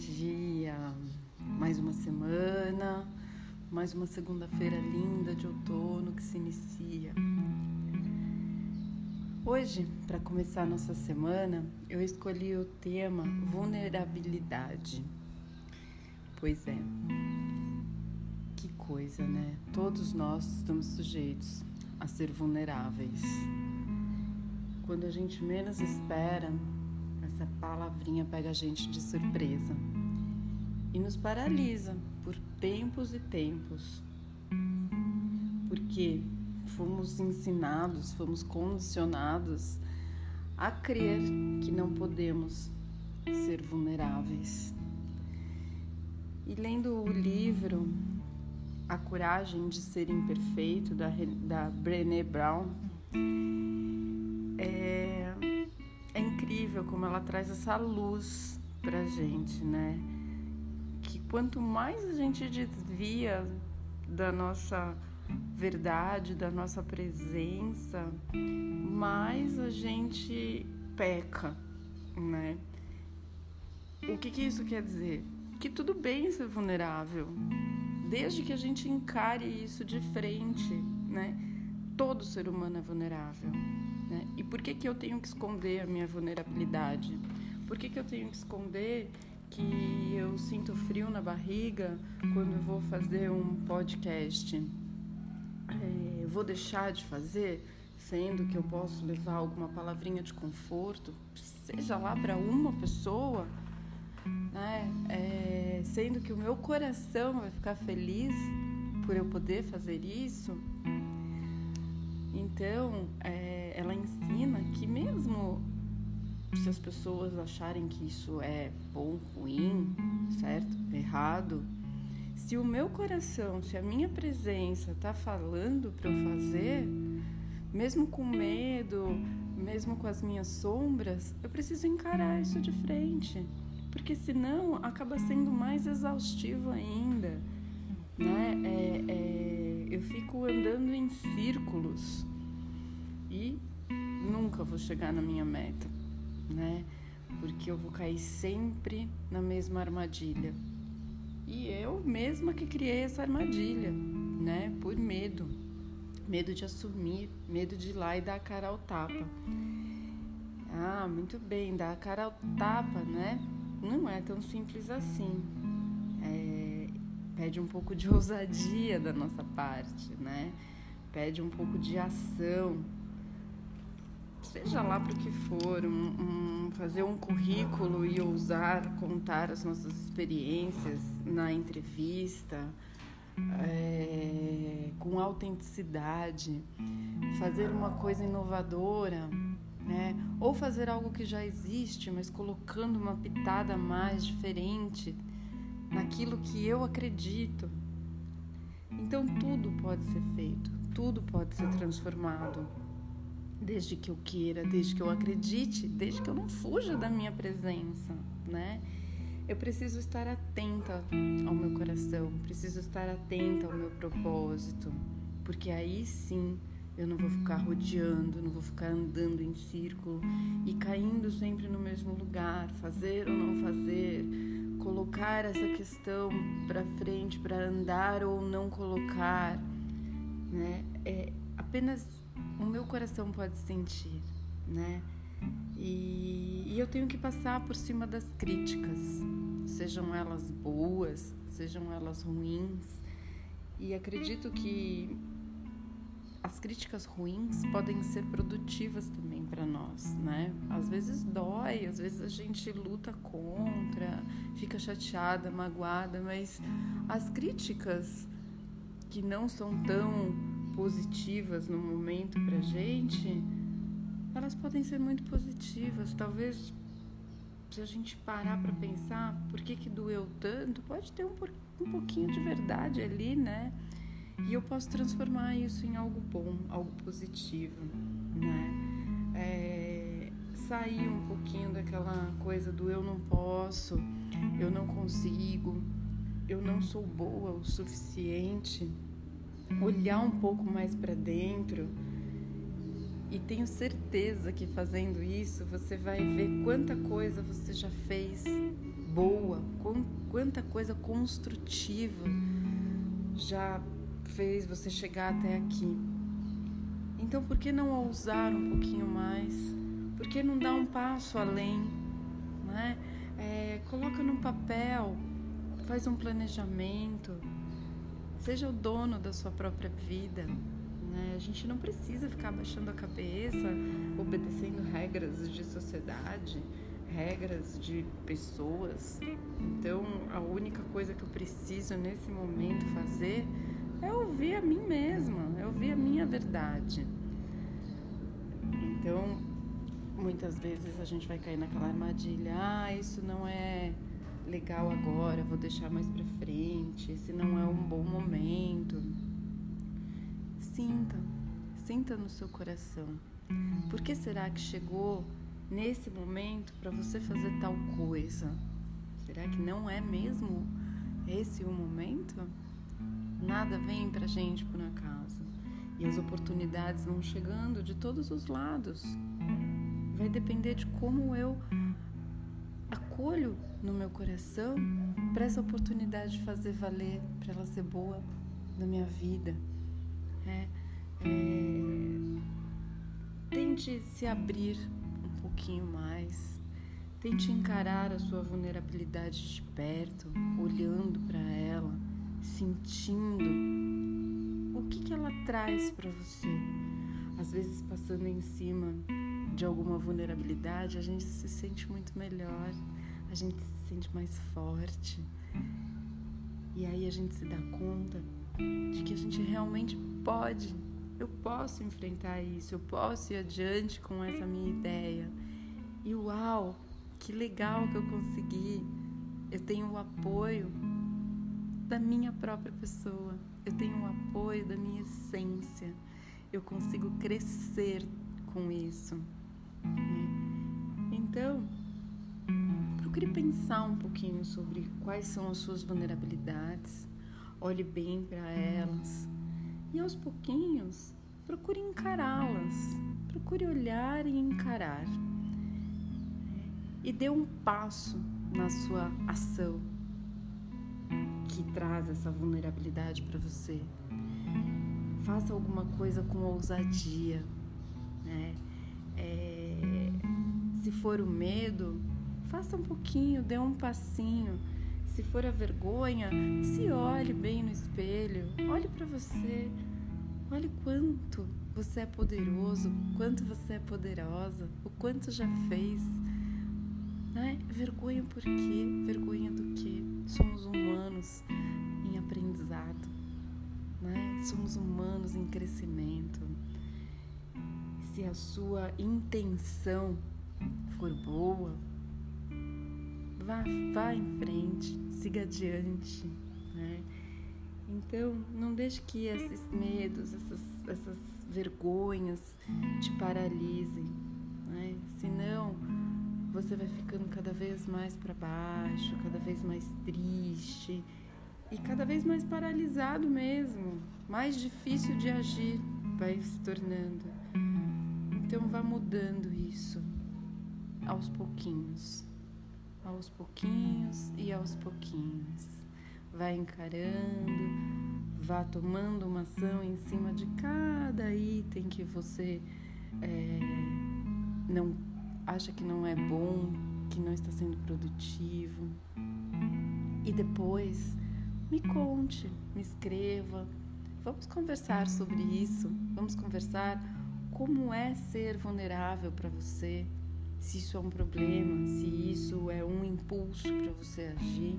dia! Mais uma semana, mais uma segunda-feira linda de outono que se inicia. Hoje, para começar nossa semana, eu escolhi o tema vulnerabilidade. Pois é, que coisa, né? Todos nós estamos sujeitos a ser vulneráveis. Quando a gente menos espera, essa palavrinha pega a gente de surpresa e nos paralisa por tempos e tempos. Porque fomos ensinados, fomos condicionados a crer que não podemos ser vulneráveis. E lendo o livro A Coragem de Ser Imperfeito, da, da Brené Brown, incrível como ela traz essa luz pra gente, né? Que quanto mais a gente desvia da nossa verdade, da nossa presença, mais a gente peca, né? O que, que isso quer dizer? Que tudo bem ser vulnerável, desde que a gente encare isso de frente, né? Todo ser humano é vulnerável. Né? E por que, que eu tenho que esconder a minha vulnerabilidade? Por que, que eu tenho que esconder que eu sinto frio na barriga quando eu vou fazer um podcast? É, vou deixar de fazer, sendo que eu posso levar alguma palavrinha de conforto, seja lá para uma pessoa, né? É, sendo que o meu coração vai ficar feliz por eu poder fazer isso. Então, é, ela ensina que mesmo se as pessoas acharem que isso é bom, ruim, certo, errado, se o meu coração, se a minha presença está falando para eu fazer, mesmo com medo, mesmo com as minhas sombras, eu preciso encarar isso de frente, porque senão acaba sendo mais exaustivo ainda, né? É, é, eu fico andando em círculos e nunca vou chegar na minha meta, né? Porque eu vou cair sempre na mesma armadilha. E eu mesma que criei essa armadilha, né? Por medo. Medo de assumir, medo de ir lá e dar a cara ao tapa. Ah, muito bem, dar a cara ao tapa, né? Não é tão simples assim. É, pede um pouco de ousadia da nossa parte, né? Pede um pouco de ação, seja lá para o que for, um, um, fazer um currículo e ousar contar as nossas experiências na entrevista, é, com autenticidade, fazer uma coisa inovadora, né? ou fazer algo que já existe, mas colocando uma pitada mais diferente naquilo que eu acredito. Então tudo pode ser feito, tudo pode ser transformado desde que eu queira, desde que eu acredite, desde que eu não fuja da minha presença, né? Eu preciso estar atenta ao meu coração, preciso estar atenta ao meu propósito, porque aí sim eu não vou ficar rodeando, não vou ficar andando em círculo e caindo sempre no mesmo lugar, fazer ou não fazer, colocar essa questão para frente para andar ou não colocar, né? É apenas o meu coração pode sentir, né? E, e, eu tenho que passar por cima das críticas, sejam elas boas, sejam elas ruins. E acredito que as críticas ruins podem ser produtivas também para nós, né? Às vezes dói, às vezes a gente luta contra, fica chateada, magoada, mas as críticas que não são tão positivas no momento pra gente, elas podem ser muito positivas. Talvez se a gente parar para pensar por que que doeu tanto, pode ter um, um pouquinho de verdade ali, né? E eu posso transformar isso em algo bom, algo positivo, né? É, sair um pouquinho daquela coisa do eu não posso, eu não consigo, eu não sou boa o suficiente olhar um pouco mais para dentro. E tenho certeza que fazendo isso você vai ver quanta coisa você já fez boa, quanta coisa construtiva já fez você chegar até aqui. Então, por que não ousar um pouquinho mais? Por que não dar um passo além? Né? É, coloca no papel, faz um planejamento, seja o dono da sua própria vida. Né? A gente não precisa ficar baixando a cabeça, obedecendo regras de sociedade, regras de pessoas. Então, a única coisa que eu preciso nesse momento fazer é ouvir a mim mesma, é ouvir a minha verdade. Então, muitas vezes a gente vai cair naquela armadilha: ah, isso não é legal agora, vou deixar mais para frente, esse não é um bom momento. Sinta, sinta no seu coração. Por que será que chegou nesse momento para você fazer tal coisa? Será que não é mesmo esse o momento? Nada vem pra gente por acaso. E as oportunidades vão chegando de todos os lados. Vai depender de como eu acolho no meu coração para essa oportunidade de fazer valer, para ela ser boa na minha vida. É, é, tente se abrir um pouquinho mais. Tente encarar a sua vulnerabilidade de perto, olhando para ela sentindo o que, que ela traz para você. Às vezes, passando em cima de alguma vulnerabilidade, a gente se sente muito melhor, a gente se sente mais forte. E aí a gente se dá conta de que a gente realmente pode. Eu posso enfrentar isso, eu posso ir adiante com essa minha ideia. E uau, que legal que eu consegui. Eu tenho o apoio da minha própria pessoa, eu tenho o apoio da minha essência, eu consigo crescer com isso. Então, procure pensar um pouquinho sobre quais são as suas vulnerabilidades, olhe bem para elas e aos pouquinhos procure encará-las, procure olhar e encarar. E dê um passo na sua ação que traz essa vulnerabilidade para você. Faça alguma coisa com ousadia, né? É, se for o medo, faça um pouquinho, dê um passinho. Se for a vergonha, se olhe bem no espelho, olhe para você, olhe quanto você é poderoso, quanto você é poderosa, o quanto já fez. Né? Vergonha por quê? Vergonha do quê? Somos humanos em aprendizado, né? Somos humanos em crescimento. Se a sua intenção for boa, vá, vá em frente, siga adiante, né? Então, não deixe que esses medos, essas, essas vergonhas te paralisem, né? Senão, você vai ficando cada vez mais para baixo, cada vez mais triste e cada vez mais paralisado mesmo, mais difícil de agir vai se tornando. Então vá mudando isso aos pouquinhos, aos pouquinhos e aos pouquinhos. Vá encarando, vá tomando uma ação em cima de cada item que você é, não acha que não é bom, que não está sendo produtivo. E depois me conte, me escreva. Vamos conversar sobre isso. Vamos conversar como é ser vulnerável para você, se isso é um problema, se isso é um impulso para você agir.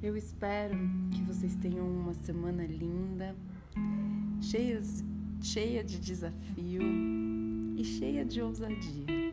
Eu espero que vocês tenham uma semana linda, cheias, cheia de desafio e cheia de ousadia.